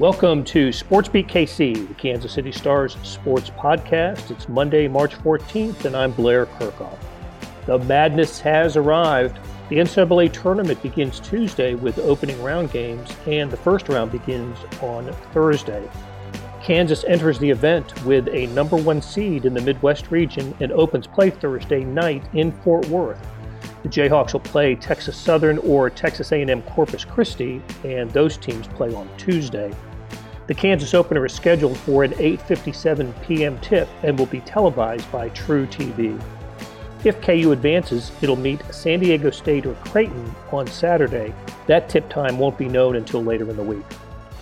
Welcome to Sports Beat KC, the Kansas City Stars sports podcast. It's Monday, March 14th, and I'm Blair Kerkhoff. The madness has arrived. The NCAA tournament begins Tuesday with opening round games, and the first round begins on Thursday. Kansas enters the event with a number one seed in the Midwest region and opens play Thursday night in Fort Worth. The Jayhawks will play Texas Southern or Texas A&M Corpus Christi, and those teams play on Tuesday. The Kansas opener is scheduled for an 8:57 p.m. tip and will be televised by truTV. If KU advances, it'll meet San Diego State or Creighton on Saturday. That tip time won't be known until later in the week.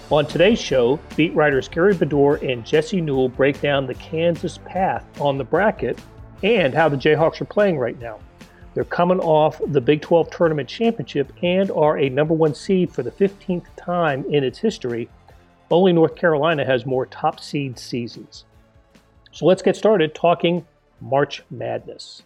On today's show, beat writers Gary Bedore and Jesse Newell break down the Kansas path on the bracket and how the Jayhawks are playing right now. They're coming off the Big 12 Tournament Championship and are a number one seed for the 15th time in its history only North Carolina has more top seed seasons. So let's get started talking March Madness.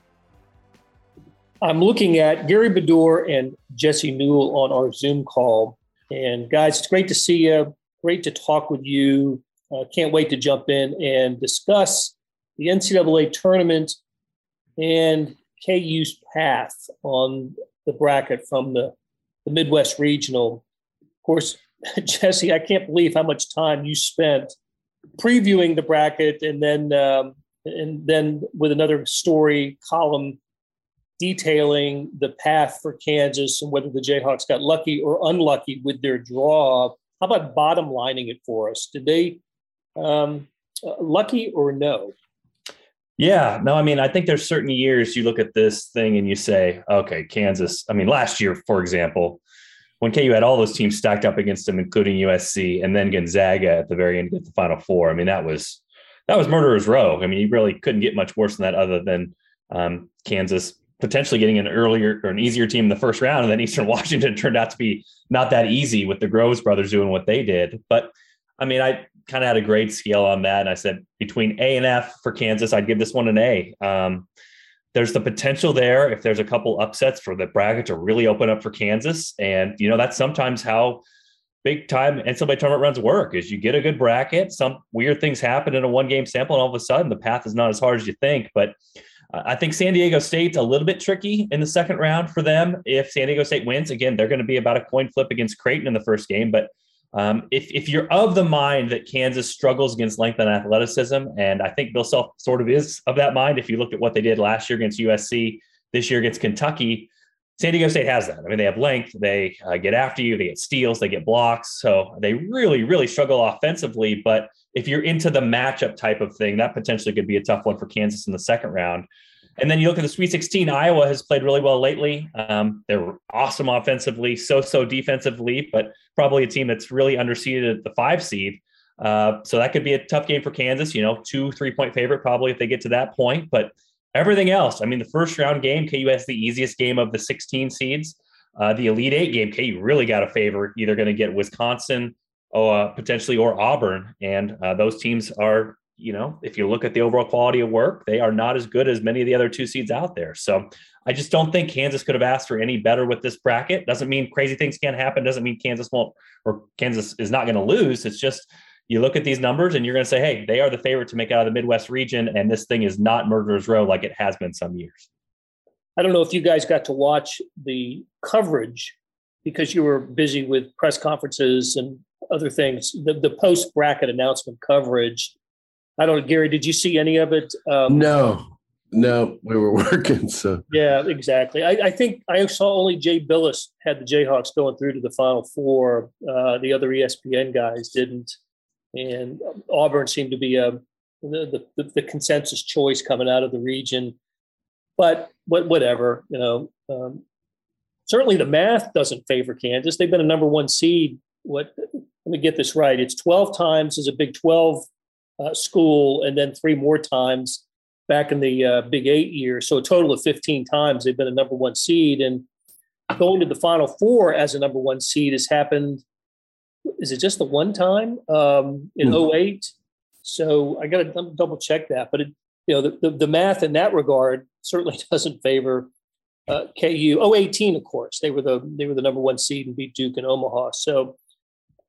I'm looking at Gary Bedore and Jesse Newell on our Zoom call. And guys, it's great to see you. Great to talk with you. Uh, can't wait to jump in and discuss the NCAA tournament and KU's path on the bracket from the, the Midwest Regional. Of course, Jesse, I can't believe how much time you spent previewing the bracket and then um, and then with another story column detailing the path for Kansas and whether the Jayhawks got lucky or unlucky with their draw. How about bottom lining it for us? Did they um, lucky or no? Yeah, no, I mean, I think there's certain years you look at this thing and you say, okay, Kansas. I mean, last year, for example, when KU had all those teams stacked up against them, including USC and then Gonzaga at the very end get the Final Four. I mean, that was that was murderer's row. I mean, you really couldn't get much worse than that, other than um, Kansas potentially getting an earlier or an easier team in the first round, and then Eastern Washington turned out to be not that easy with the Groves brothers doing what they did. But I mean, I kind of had a grade scale on that, and I said between A and F for Kansas, I'd give this one an A. Um, there's the potential there if there's a couple upsets for the bracket to really open up for Kansas. And, you know, that's sometimes how big time NCAA tournament runs work is you get a good bracket, some weird things happen in a one game sample, and all of a sudden the path is not as hard as you think. But uh, I think San Diego State's a little bit tricky in the second round for them. If San Diego State wins, again, they're going to be about a coin flip against Creighton in the first game. But um, if, if you're of the mind that Kansas struggles against length and athleticism, and I think Bill Self sort of is of that mind, if you look at what they did last year against USC, this year against Kentucky, San Diego State has that. I mean, they have length, they uh, get after you, they get steals, they get blocks. So they really, really struggle offensively. But if you're into the matchup type of thing, that potentially could be a tough one for Kansas in the second round. And then you look at the Sweet 16. Iowa has played really well lately. Um, they're awesome offensively, so-so defensively, but probably a team that's really underseeded at the five seed. Uh, so that could be a tough game for Kansas. You know, two three-point favorite probably if they get to that point. But everything else, I mean, the first round game, KU has the easiest game of the 16 seeds. Uh, the Elite Eight game, KU really got a favor. Either going to get Wisconsin, or uh, potentially, or Auburn, and uh, those teams are you know, if you look at the overall quality of work, they are not as good as many of the other two seeds out there. So I just don't think Kansas could have asked for any better with this bracket. Doesn't mean crazy things can't happen. Doesn't mean Kansas won't or Kansas is not going to lose. It's just you look at these numbers and you're going to say, hey, they are the favorite to make out of the Midwest region, and this thing is not murderer's row like it has been some years. I don't know if you guys got to watch the coverage because you were busy with press conferences and other things. The, the post bracket announcement coverage I don't know, Gary, did you see any of it? Um, no, no, we were working. So yeah, exactly. I, I, think I saw only Jay Bilas had the Jayhawks going through to the Final Four. Uh, the other ESPN guys didn't, and Auburn seemed to be a um, the, the, the consensus choice coming out of the region. But what, whatever, you know. Um, certainly, the math doesn't favor Kansas. They've been a number one seed. What? Let me get this right. It's twelve times as a Big Twelve uh, school, and then three more times back in the uh, Big Eight years. So a total of 15 times they've been a number one seed. And going to the Final Four as a number one seed has happened. Is it just the one time um, in mm-hmm. 08? So I got to double check that. But it, you know, the, the, the, math in that regard certainly doesn't favor uh, KU. 018, of course, they were the they were the number one seed and beat Duke and Omaha. So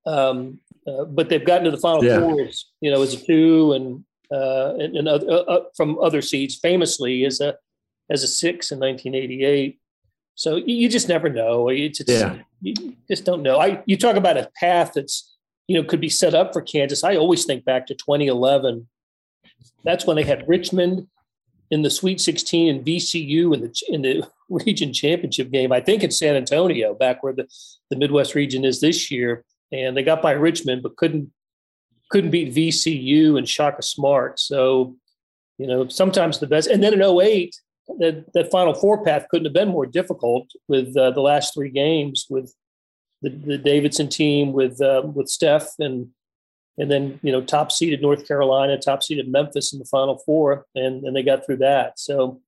um, uh, but they've gotten to the final Yeah. four, as, you know, as a two and uh, and, and other, uh, uh, from other seeds, famously as a as a six in 1988. So you, you just never know. It's, it's Yeah. you just don't know. I you talk about a path that's you know could be set up for Kansas. I always think back to 2011. That's when they had Richmond in the Sweet 16 and VCU in the in the region championship game. I think in San Antonio, back where the the Midwest region is this year, and they got by Richmond but couldn't couldn't beat VCU and Shaka Smart. So you know sometimes the best. And then in 08, that that Final Four path couldn't have been more difficult with uh, the last three games with the, the Davidson team with uh, with Steph and and then you know top seeded North Carolina, top seeded Memphis in the Final Four, and and they got through that. So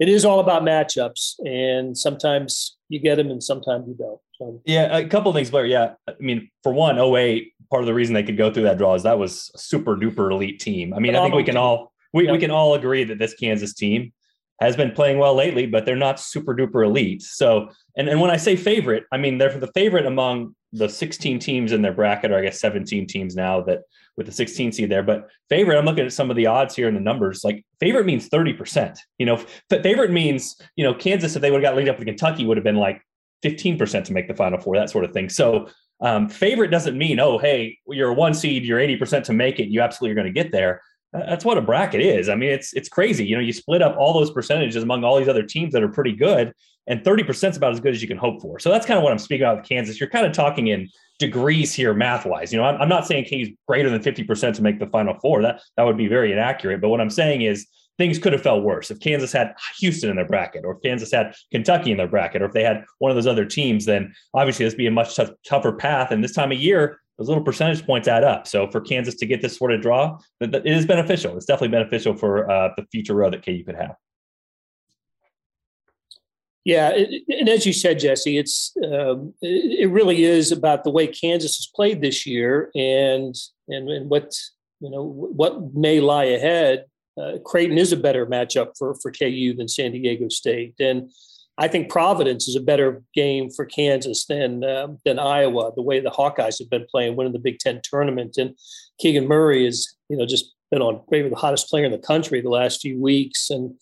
it is all about matchups, and sometimes you get them, and sometimes you don't. So Yeah, a couple of things, Blair. Yeah, I mean, for one, 08, part of the reason they could go through that draw is that was a super duper elite team. I mean, I think we can all we, Yeah. we can all agree that this Kansas team has been playing well lately, but they're not super duper elite. So, and and when I say favorite, I mean they're the favorite among the 16 teams in their bracket, or I guess 17 teams now that with the 16 seed there. But favorite, I'm looking at some of the odds here in the numbers. Like favorite means 30%. You know, favorite means you know Kansas if they would have got linked up with Kentucky would have been like 15% to make the final four, that sort of thing. So um, favorite doesn't mean, oh, hey, you're a one seed, you're 80% to make it, you absolutely are going to get there. That's what a bracket is. I mean, it's it's crazy. You know, you split up all those percentages among all these other teams that are pretty good, and 30% is about as good as you can hope for. So that's kind of what I'm speaking about with Kansas. You're kind of talking in degrees here, math wise. You know, I'm, I'm not saying KU's greater than 50% to make the final four. That that would be very inaccurate. But what I'm saying is things could have felt worse if Kansas had Houston in their bracket, or if Kansas had Kentucky in their bracket, or if they had one of those other teams. Then obviously this would be a much tough, tougher path. And this time of year, those little percentage points add up. So for Kansas to get this sort of draw, it is beneficial. It's definitely beneficial for uh, the future row that KU could have. Yeah, and as you said, Jesse, it's um, it, really is about the way Kansas has played this year, and and, and what you know what may lie ahead. Uh, Creighton is a better matchup for for KU than San Diego State, and I think Providence is a better game for Kansas than um, than Iowa. The way the Hawkeyes have been playing, winning the Big Ten tournament, and Keegan Murray is you know just been on maybe the hottest player in the country the last few weeks, and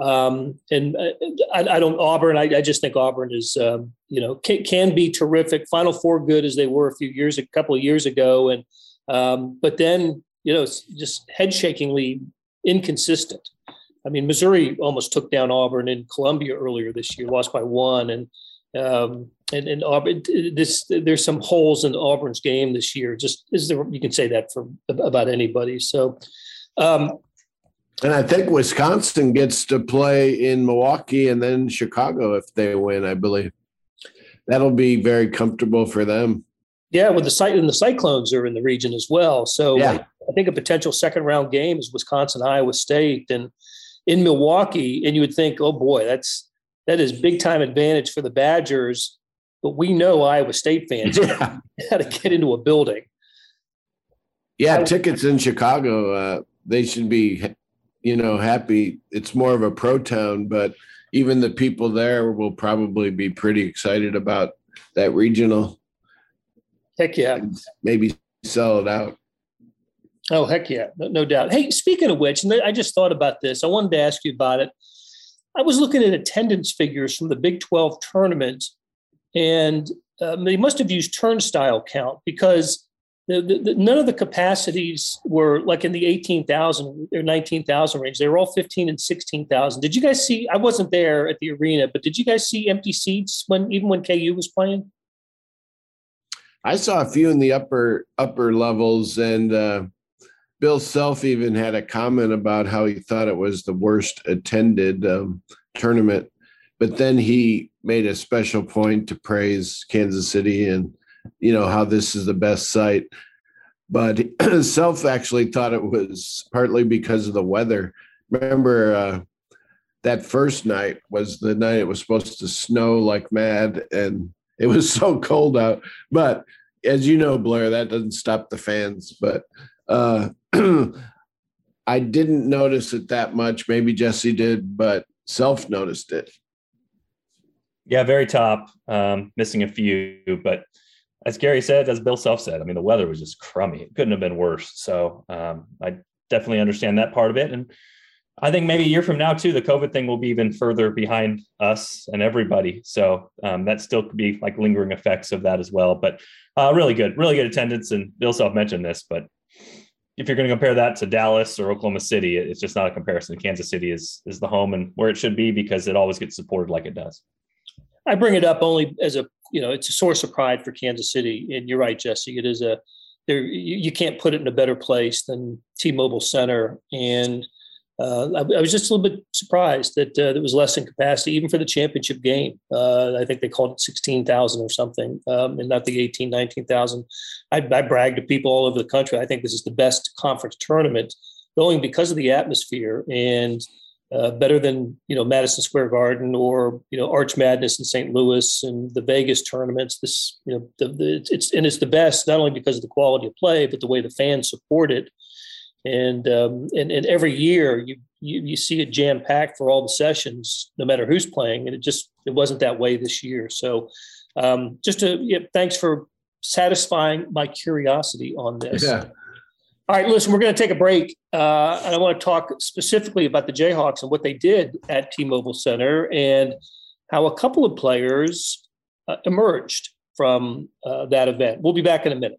um, and uh, I, I don't Auburn. I, I just think Auburn is, um, you know, can, can be terrific. Final four good as they were a few years, a couple of years ago, and um, but then you know, just head shakingly inconsistent. I mean, Missouri almost took down Auburn in Columbia earlier this year, lost by one, and um, and and Auburn. This there's some holes in Auburn's game this year. Just is there? You can say that for about anybody. So. Um, And I think Wisconsin gets to play in Milwaukee and then Chicago if they win, I believe. That'll be very comfortable for them. Yeah, with the site and the Cyclones are in the region as well. So Yeah. I think a potential second round game is Wisconsin, Iowa State, and in Milwaukee. And you would think, oh boy, that's that is big time advantage for the Badgers. But we know Iowa State fans Yeah. got to get into a building. Yeah, tickets in Chicago, uh, they should be, you know, happy. It's more of a pro town, but even the people there will probably be pretty excited about that regional. Heck yeah. Maybe sell it out. Oh, heck yeah. No, no doubt. Hey, speaking of which, and I just thought about this. I wanted to ask you about it. I was looking at attendance figures from the Big 12 tournament, and um, they must have used turnstile count because the, the, none of the capacities were like in the 18,000 or 19,000 range. They were all 15 and 16,000. Did you guys see? I wasn't there at the arena, but did you guys see empty seats when even when KU was playing? I saw a few in the upper upper levels, and uh, Bill Self even had a comment about how he thought it was the worst attended um, tournament. But then he made a special point to praise Kansas City and you know how this is the best site. But Self actually thought it was partly because of the weather. Remember uh, that first night was the night it was supposed to snow like mad, and it was so cold out. But as you know, Blair, that doesn't stop the fans. But uh, I didn't notice it that much. Maybe Jesse did, but self noticed it. Yeah, very top. Um, missing a few, but as Gary said, as Bill Self said, I mean, the weather was just crummy. It couldn't have been worse. So um, I definitely understand that part of it. And I think maybe a year from now too, the COVID thing will be even further behind us and everybody. So um, that still could be like lingering effects of that as well. But uh, really good, really good attendance. And Bill Self mentioned this, but if you're going to compare that to Dallas or Oklahoma City, it's just not a comparison. Kansas City is is the home and where it should be because it always gets supported like it does. I bring it up only as a you know it's a source of pride for Kansas City, and you're right, Jesse. It is a there you, you can't put it in a better place than T-Mobile Center, and uh, I, I, was just a little bit surprised that uh, there was less in capacity, even for the championship game. Uh, I think they called it 16,000 or something, um, and not the 18, 19,000. I, I bragged to people all over the country. I think this is the best conference tournament going because of the atmosphere and uh, better than you know Madison Square Garden or you know Arch Madness in St. Louis and the Vegas tournaments. This you know the, the, it's and it's the best not only because of the quality of play but the way the fans support it. And um, and and every year you you, you see it jam packed for all the sessions, no matter who's playing. And it just it wasn't that way this year. So um, just to yeah, thanks for satisfying my curiosity on this. Yeah. All right, listen, we're going to take a break, uh, and I want to talk specifically about the Jayhawks and what they did at T-Mobile Center and how a couple of players uh, emerged from uh, that event. We'll be back in a minute.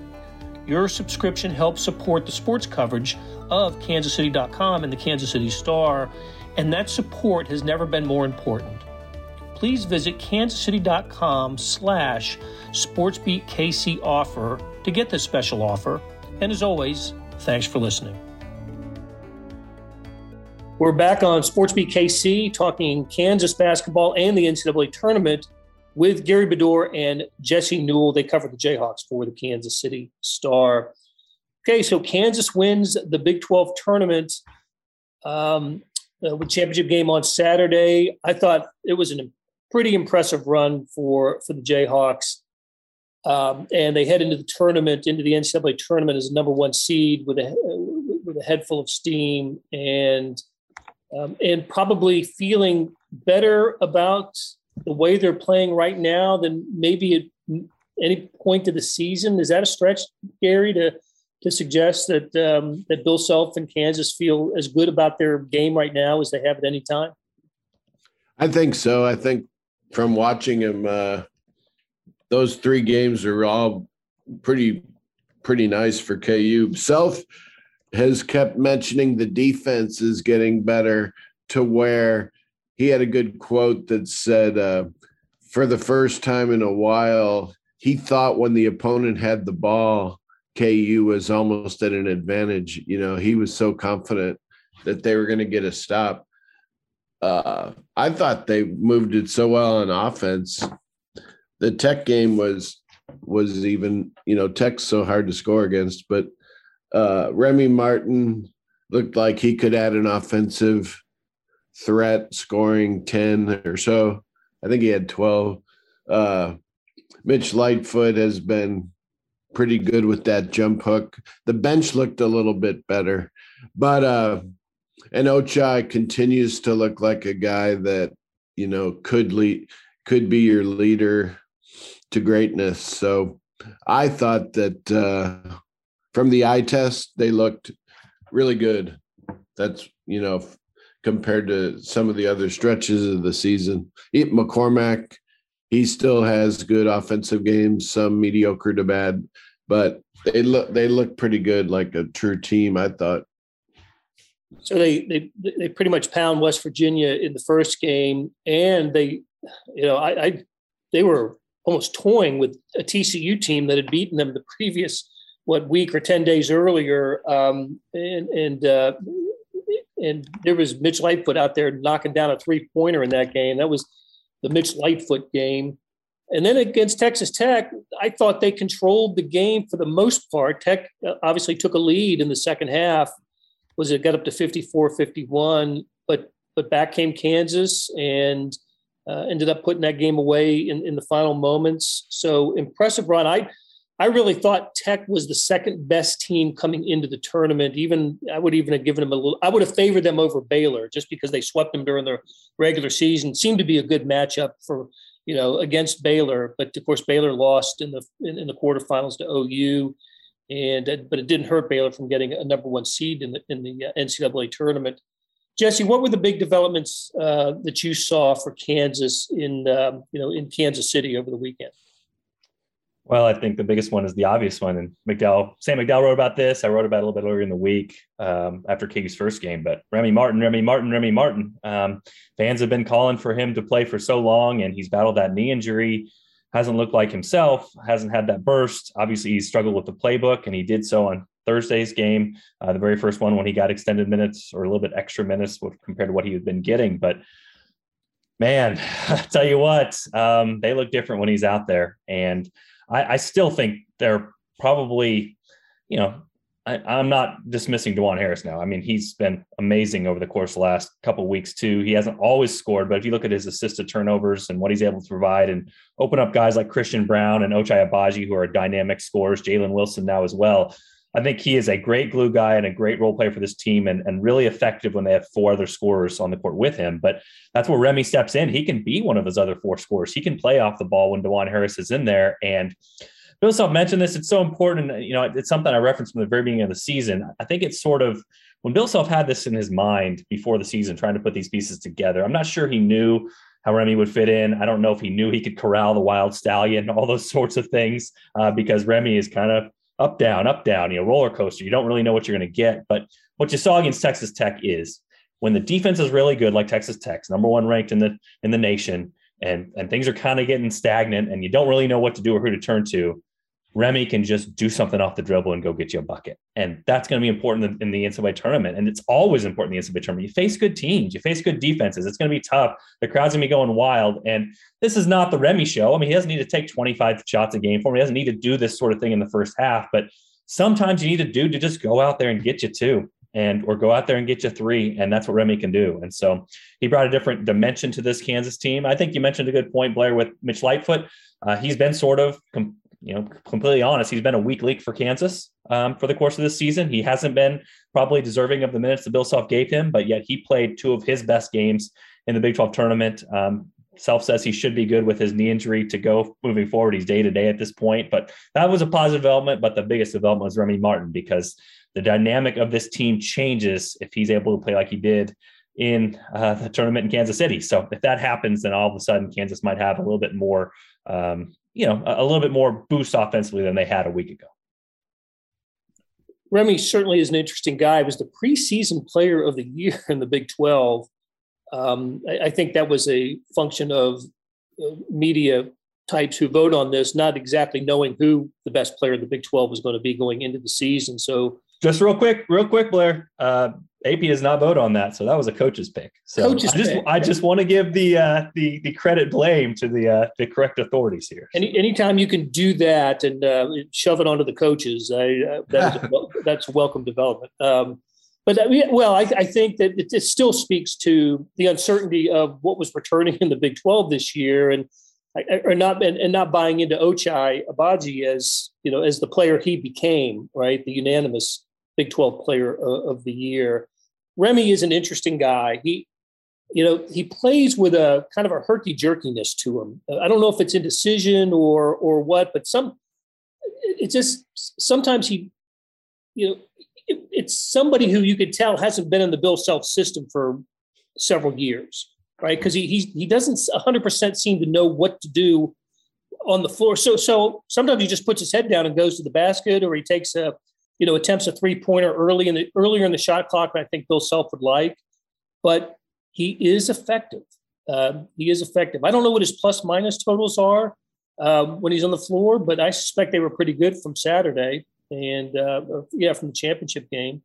Your subscription helps support the sports coverage of kansascity.com and the Kansas City Star, and that support has never been more important. Please visit kansascity.com slash sportsbeatkc offer to get this special offer. And as always, thanks for listening. We're back on SportsBeat KC talking Kansas basketball and the NCAA tournament with Gary Bedore and Jesse Newell. They cover the Jayhawks for the Kansas City Star. Okay, so Kansas wins the Big 12 tournament um, uh, with championship game on Saturday. I thought it was a pretty impressive run for for the Jayhawks. Um, and they head into the tournament, into the NCAA tournament as a number one seed with a with a head full of steam and um, and probably feeling better about the way they're playing right now than maybe at any point of the season. Is that a stretch, Gary, to to suggest that um, that Bill Self and Kansas feel as good about their game right now as they have at any time? I think so. I think from watching him, uh, those three games are all pretty pretty nice for KU. Self has kept mentioning the defense is getting better to where he had a good quote that said, uh, for the first time in a while, he thought when the opponent had the ball, KU was almost at an advantage. You know, he was so confident that they were going to get a stop. Uh, I thought they moved it so well on offense. The Tech game was was even, you know, Tech's so hard to score against, but uh, Remy Martin looked like he could add an offensive threat, scoring 10 or so. I think he had 12. Uh, Mitch Lightfoot has been pretty good with that jump hook. The bench looked a little bit better, but uh, and Ochai continues to look like a guy that you know could lead, could be your leader to greatness. So I thought that uh, from the eye test they looked really good. That's you know compared to some of the other stretches of the season. McCormack he still has good offensive games, some mediocre to bad, but they look they look pretty good, like a true team. I thought. So they they they pretty much pound West Virginia in the first game, and they, you know, I, I they were almost toying with a TCU team that had beaten them the previous what week or ten days earlier, um, and and uh, and there was Mitch Lightfoot out there knocking down a three pointer in that game. That was the Mitch Lightfoot game. And then against Texas Tech, I thought they controlled the game for the most part. Tech uh, obviously took a lead in the second half. Was it got up to 54-51, but but back came Kansas and uh, ended up putting that game away in, in the final moments. So impressive run. I I really thought Tech was the second best team coming into the tournament. Even I would even have given them a little. I would have favored them over Baylor just because they swept them during their regular season. Seemed to be a good matchup for you know against Baylor, but of course Baylor lost in the in, in the quarterfinals to OU, and but it didn't hurt Baylor from getting a number one seed in the in the uh, NCAA tournament. Jesse, what were the big developments uh, that you saw for Kansas in um, you know in Kansas City over the weekend? Well, I think the biggest one is the obvious one, and McDowell. Sam McDowell wrote about this. I wrote about it a little bit earlier in the week um, after KU's first game. But Remy Martin, Remy Martin, Remy Martin. Um, fans have been calling for him to play for so long, and he's battled that knee injury. Hasn't looked like himself. Hasn't had that burst. Obviously, he's struggled with the playbook, and he did so on Thursday's game, uh, the very first one when he got extended minutes or a little bit extra minutes compared to what he had been getting. But man, I tell you what, um, they look different when he's out there, and I, I still think they're probably, you know, I, am not dismissing Dajuan Harris now. I mean, he's been amazing over the course of the last couple weeks too. He hasn't always scored, but if you look at his assisted turnovers and what he's able to provide and open up guys like Christian Braun and Ochai Agbaji, who are dynamic scorers, Jalen Wilson now as well. I think he is a great glue guy and a great role player for this team and, and really effective when they have four other scorers on the court with him. But that's where Remy steps in. He can be one of those other four scorers. He can play off the ball when Dajuan Harris is in there. And Bill Self mentioned this. It's so important. You know, it's something I referenced from the very beginning of the season. I think it's sort of when Bill Self had this in his mind before the season, trying to put these pieces together. I'm not sure he knew how Remy would fit in. I don't know if he knew he could corral the wild stallion, all those sorts of things, uh, because Remy is kind of up, down, up, down, you know, roller coaster. You don't really know what you're going to get. But what you saw against Texas Tech is when the defense is really good, like Texas Tech's number one ranked in the in the nation, and and things are kind of getting stagnant, and you don't really know what to do or who to turn to. Remy can just do something off the dribble and go get you a bucket. And that's going to be important in the NCAA tournament. And it's always important in the NCAA tournament. You face good teams, you face good defenses. It's going to be tough. The crowd's going to be going wild. And this is not the Remy show. I mean, he doesn't need to take 25 shots a game for him. He doesn't need to do this sort of thing in the first half. But sometimes you need a dude to just go out there and get you two and or go out there and get you three and that's what remy can do and so he brought a different dimension to this kansas team i think you mentioned a good point blair with mitch lightfoot uh, he's been sort of com- you know, completely honest, he's been a weak leak for Kansas um, for the course of this season. He hasn't been probably deserving of the minutes that Bill Self gave him, but yet he played two of his best games in the Big 12 tournament. Um, Self says he should be good with his knee injury to go moving forward. He's day to day at this point, but that was a positive development. But the biggest development was Remy Martin because the dynamic of this team changes if he's able to play like he did in uh, the tournament in Kansas City. So if that happens, then all of a sudden Kansas might have a little bit more um, you know, a, little bit more boost offensively than they had a week ago. Remy certainly is an interesting guy. He was the preseason player of the year in the Big 12. Um, I, I, think that was a function of uh, media types who vote on this, not exactly knowing who the best player of the Big 12 was going to be going into the season. So, just real quick, real quick, Blair. Uh, AP does not vote on that, so that was a coach's pick. So coach's I just pick. I just want to give the uh, the the credit blame to the uh, the correct authorities here. Any anytime you can do that and uh, shove it onto the coaches, I, uh, that a, that's welcome development. Um, but uh, well, I, I, think that it, it, still speaks to the uncertainty of what was returning in the Big Twelve this year, and or not and, and not buying into Ochai Agbaji as you know as the player he became, right? The unanimous Big 12 player uh, of the year. Remy is an interesting guy. He, you know, he plays with a kind of a herky jerkiness to him. I don't know if it's indecision or or what, but some it's just sometimes he, you know, it, it's somebody who you could tell hasn't been in the Bill Self system for several years. right? Because he, he he doesn't 100 percent seem to know what to do on the floor. So so sometimes he just puts his head down and goes to the basket, or he takes a you know attempts a three pointer early in the earlier in the shot clock. I think Bill Self would like, but he is effective. Uh, he is effective. I don't know what his plus minus totals are um, when he's on the floor, but I suspect they were pretty good from Saturday and uh, yeah, from the championship game.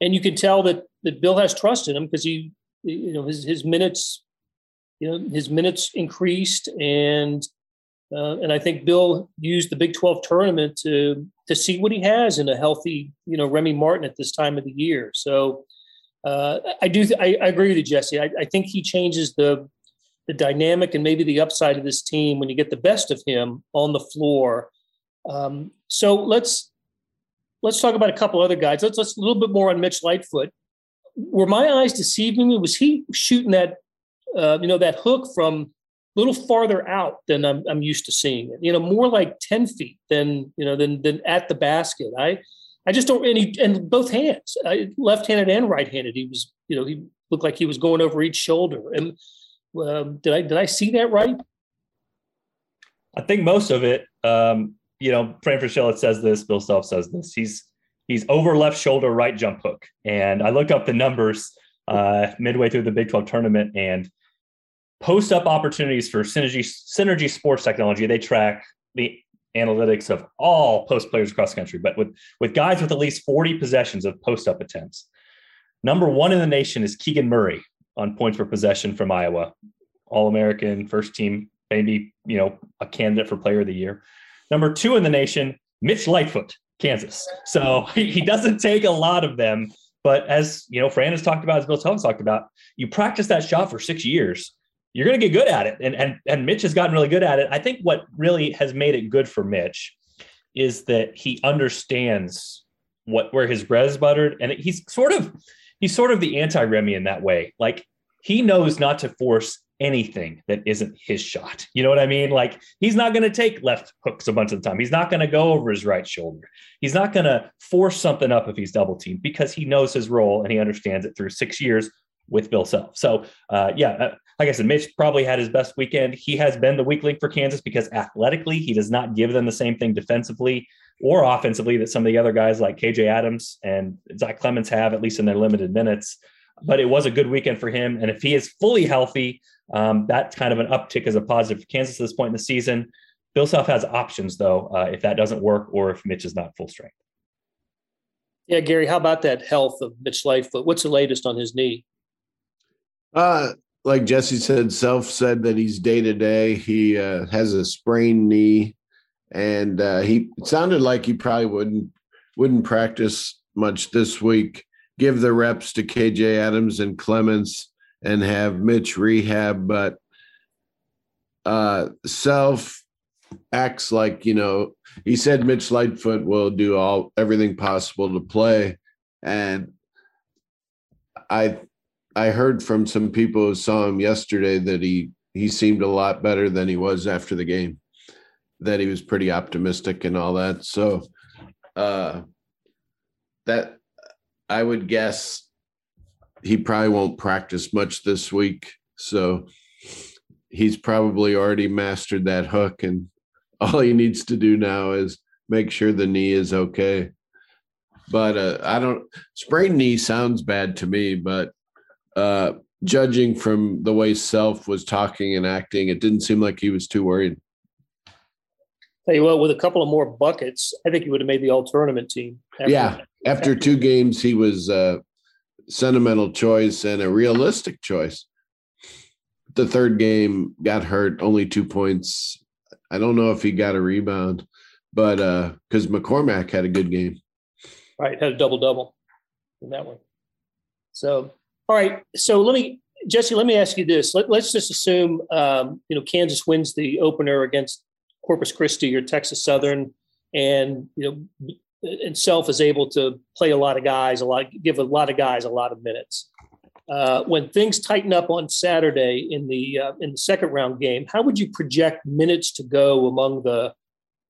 And you can tell that that Bill has trust in him because he, you know, his his minutes, you know, his minutes increased, and uh, and I think Bill used the Big Twelve tournament to to see what he has in a healthy, you know, Remy Martin at this time of the year. So uh, I do. I, I, agree with you, Jesse. I, I, think he changes the the dynamic and maybe the upside of this team when you get the best of him on the floor. Um, so let's let's talk about a couple other guys. Let's let's a little bit more on Mitch Lightfoot. Were my eyes deceiving me? Was he shooting that uh, you know that hook from little farther out than I'm, I'm used to seeing it? You know, more like ten feet than you know than than at the basket. I I just don't. And, and both hands, left-handed and right-handed. He was, you know, he looked like he was going over each shoulder. And um, did I did I see that right? I think most of it. Um, you know, Fran Fraschilla says this. Bill Self says this. He's he's over left shoulder, right jump hook. And I looked up the numbers uh, midway through the Big 12 tournament and post up opportunities for synergy synergy sports technology. They track the analytics of all post players across the country, but with, with guys with at least 40 possessions of post up attempts. Number one in the nation is Keegan Murray on points per possession from Iowa, All American, first team, maybe, you know, a candidate for player of the year. Number two in the nation, Mitch Lightfoot, Kansas. So he, doesn't take a lot of them. But as you know, Fran has talked about, as Bill Self talked about, you practice that shot for six years you're going to get good at it. And, and, and Mitch has gotten really good at it. I think what really has made it good for Mitch is that he understands what where his bread is buttered. And he's sort of he's sort of the anti-Remy in that way. Like he knows not to force anything that isn't his shot. You know what I mean? Like he's not going to take left hooks a bunch of the time. He's not going to go over his right shoulder. He's not going to force something up if he's double teamed because he knows his role and he understands it through six years with Bill Self. So, uh, yeah, uh, like I said, Mitch probably had his best weekend. He has been the weak link for Kansas because athletically, he does not give them the same thing defensively or offensively that some of the other guys like KJ Adams and Zach Clemence have, at least in their limited minutes. But it was a good weekend for him. And if he is fully healthy, um, that's kind of an uptick as a positive for Kansas at this point in the season. Bill Self has options, though, uh, if that doesn't work or if Mitch is not full strength. Yeah, Gary, how about that health of Mitch Lightfoot? What's the latest on his knee? Uh, like Jesse said, Self said that he's day to day. He uh, has a sprained knee, and uh, he sounded like he probably wouldn't wouldn't practice much this week. Give the reps to KJ Adams and Clemence, and have Mitch rehab. But uh, Self acts like you know he said Mitch Lightfoot will do all everything possible to play, and I I heard from some people who saw him yesterday that he he seemed a lot better than he was after the game. That he was pretty optimistic and all that. So uh that I would guess he probably won't practice much this week. So he's probably already mastered that hook and all he needs to do now is make sure the knee is okay. But uh, I don't sprained knee sounds bad to me, but uh, judging from the way Self was talking and acting, it didn't seem like he was too worried. Tell you what, with a couple of more buckets, I think he would have made the all tournament team. After, yeah, after two games, he was a sentimental choice and a realistic choice. The third game got hurt, only two points. I don't know if he got a rebound, but uh because McCormack had a good game. Right, had a double double in that one. So all right. So let me, Jesse, let me ask you this. Let, us just assume, um, you know, Kansas wins the opener against Corpus Christi or Texas Southern, and you know, itself is able to play a lot of guys, a lot, give a lot of guys a lot of minutes. Uh, when things tighten up on Saturday in the uh, in the second round game, how would you project minutes to go among the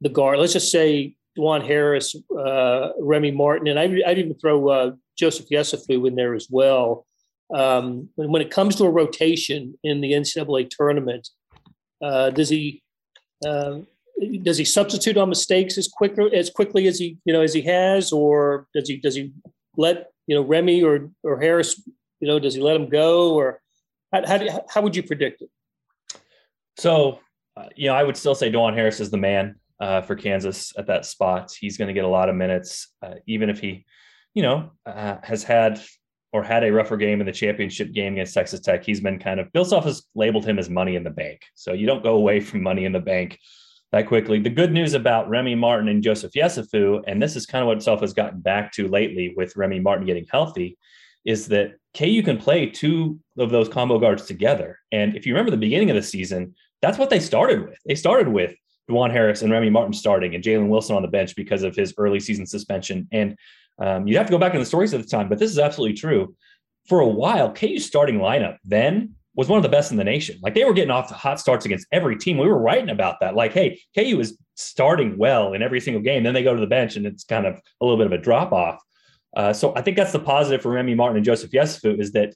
the guard? Let's just say Dajuan Harris, uh, Remy Martin, and I'd, I'd even throw uh, Joseph Yesufu in there as well. Um, when, it comes to a rotation in the NCAA tournament, uh, does he uh, does he substitute on mistakes as quickly as quickly as he you know as he has, or does he does he let you know Remy or or Harris you know does he let him go, or how how, how would you predict it? So uh, you know I would still say Dajuan Harris is the man uh, for Kansas at that spot. He's going to get a lot of minutes, uh, even if he you know uh, has had or had a rougher game in the championship game against Texas Tech. He's been kind of Bill Self has labeled him as money in the bank. So you don't go away from money in the bank that quickly. The good news about Remy Martin and Joseph Yesufu, and this is kind of what Self has gotten back to lately with Remy Martin getting healthy, is that KU can play two of those combo guards together. And if you remember the beginning of the season, that's what they started with. They started with Dajuan Harris and Remy Martin starting and Jalen Wilson on the bench because of his early season suspension. And um, you'd have to go back in the stories at the time, but this is absolutely true. For a while, KU's starting lineup then was one of the best in the nation. Like they were getting off to hot starts against every team. We were writing about that. Like, hey, KU is starting well in every single game. Then they go to the bench and it's kind of a little bit of a drop off. Uh, so I think that's the positive for Remy Martin and Joseph Yesufu is that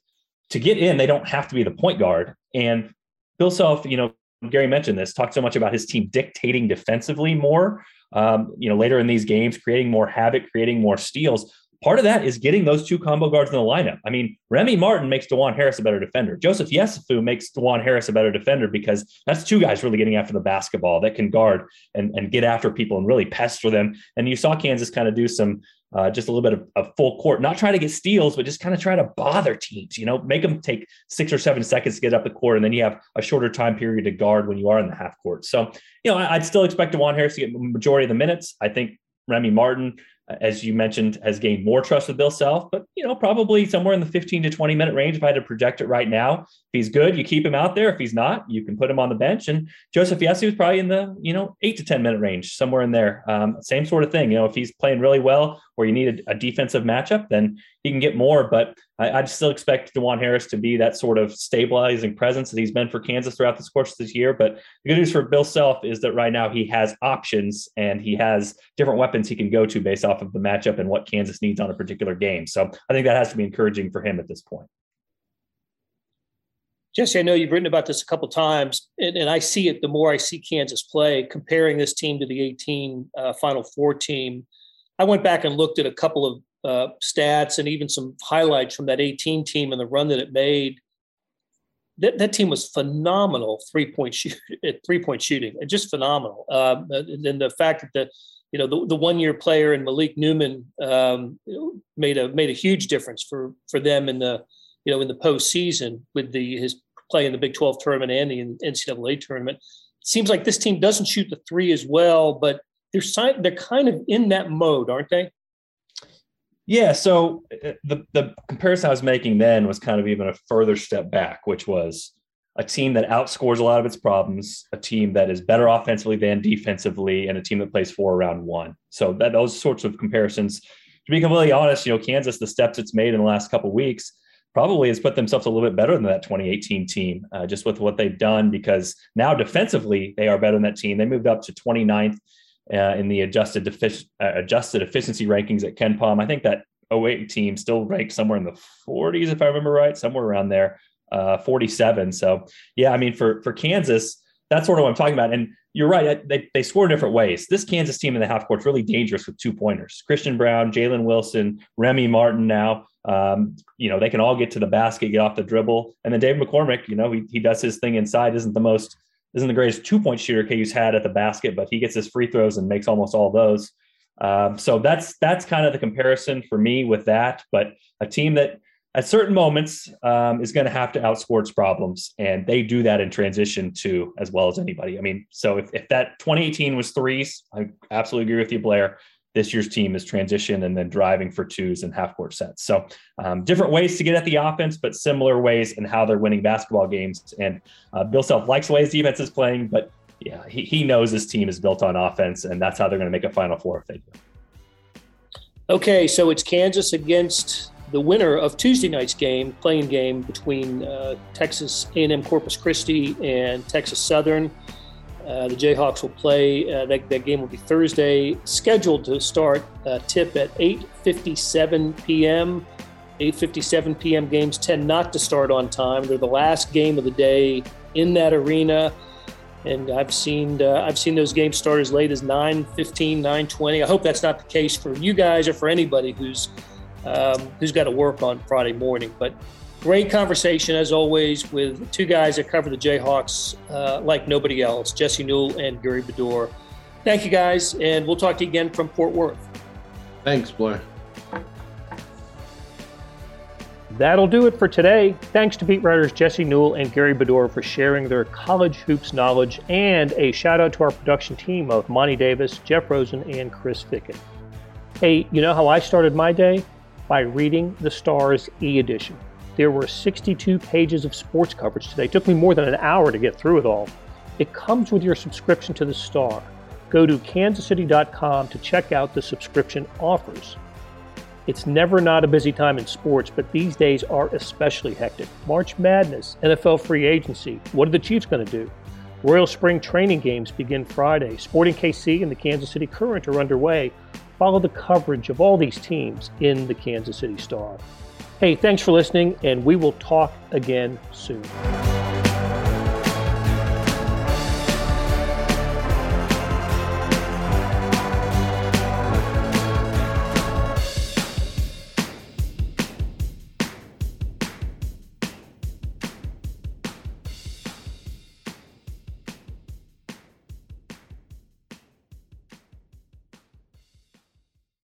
to get in, they don't have to be the point guard. And Bill Self, you know, Gary mentioned this, talked so much about his team dictating defensively more. Um, you know, later in these games, creating more havoc, creating more steals part of that is getting those two combo guards in the lineup. I mean, Remy Martin makes Dajuan Harris a better defender. Joseph Yesufu makes Dajuan Harris a better defender because that's two guys really getting after the basketball that can guard and, and get after people and really pester them. And you saw Kansas kind of do some uh, just a little bit of, of, full court, not trying to get steals, but just kind of try to bother teams, you know, make them take six or seven seconds to get up the court. And then you have a shorter time period to guard when you are in the half court. So, you know, I'd still expect Dajuan Harris to get majority of the minutes. I think Remy Martin as you mentioned, has gained more trust with Bill Self, but you know, probably somewhere in the 15 to 20 minute range. If I had to project it right now, if he's good, you keep him out there. If he's not, you can put him on the bench. And Joseph Yesufu was probably in the you know eight to 10 minute range, somewhere in there. Um, same sort of thing. You know, if he's playing really well, where you need a, a defensive matchup, then he can get more. But I, would still expect Dajuan Harris to be that sort of stabilizing presence that he's been for Kansas throughout this course of this year. But the good news for Bill Self is that right now he has options and he has different weapons he can go to based off of the matchup and what Kansas needs on a particular game. So I think that has to be encouraging for him at this point. Jesse, I know you've written about this a couple times, and, and, I see it the more I see Kansas play, comparing this team to the 18 uh, Final Four team. I went back and looked at a couple of uh, stats and even some highlights from that 18 team and the run that it made. That, that team was phenomenal three point shoot three point shooting, just phenomenal. Um, and the fact that the you know the, the one year player and Malik Newman um, made a made a huge difference for for them in the you know in the postseason with the his play in the Big 12 tournament and the NCAA tournament. Seems like this team doesn't shoot the three as well, but they're they're kind of in that mode, aren't they? Yeah. So uh, the the comparison I was making then was kind of even a further step back, which was a team that outscores a lot of its problems, a team that is better offensively than defensively, and a team that plays four around one. So that those sorts of comparisons. To be completely honest, you know, Kansas, the steps it's made in the last couple weeks probably has put themselves a little bit better than that 2018 team, uh, just with what they've done, because now defensively, they are better than that team. They moved up to 29th uh, in the adjusted defic- uh, adjusted efficiency rankings at KenPom. I think that 08 team still ranked somewhere in the 40s, if I remember right, somewhere around there, uh, 47. So yeah, I mean for for Kansas, that's sort of what I'm talking about. And you're right, they they score in different ways. This Kansas team in the half court is really dangerous with two pointers. Christian Braun, Jalen Wilson, Remy Martin. Now, um, you know they can all get to the basket, get off the dribble, and then Dave McCormack. you know he he does his thing inside. Isn't the most isn't the greatest two point shooter KU's had at the basket, but he gets his free throws and makes almost all those. Um, so that's that's kind of the comparison for me with that. But a team that at certain moments um, is going to have to outscore its problems, and they do that in transition too, as well as anybody. I mean, so if, if that 2018 was threes, I absolutely agree with you, Blair this year's team is transition and then driving for twos and half court sets. So um, different ways to get at the offense, but similar ways in how they're winning basketball games. And uh, Bill Self likes the way his defense is playing, but yeah, he, he knows his team is built on offense, and that's how they're going to make a Final Four if they do. Okay, so it's Kansas against the winner of Tuesday night's game, playing game between uh, Texas A&M Corpus Christi and Texas Southern. Uh, the Jayhawks will play. Uh, that, that, game will be Thursday, scheduled to start uh, tip at 8:57 p.m. 8:57 p.m. games tend not to start on time. They're the last game of the day in that arena, and I've seen uh, I've seen those games start as late as 9:15, 9:20. I hope that's not the case for you guys or for anybody who's um, who's got to work on Friday morning. But great conversation as always with two guys that cover the Jayhawks uh, like nobody else, Jesse Newell and Gary Bedore. Thank you guys, and we'll talk to you again from Fort Worth. Thanks, Blair. That'll do it for today. Thanks to beat writers Jesse Newell and Gary Bedore for sharing their college hoops knowledge, and a shout out to our production team of Monty Davis, Jeff Rosen, and Chris Ficken. Hey, you know how I started my day? By reading the Stars e edition. There were 62 pages of sports coverage today. It took me more than an hour to get through it all. It comes with your subscription to the Star. Go to kansascity.com to check out the subscription offers. It's never not a busy time in sports, but these days are especially hectic. March Madness, NFL free agency. What are the Chiefs going to do? Royal Spring training games begin Friday. Sporting KC and the Kansas City Current are underway. Follow the coverage of all these teams in the Kansas City Star. Hey, thanks for listening, and we will talk again soon.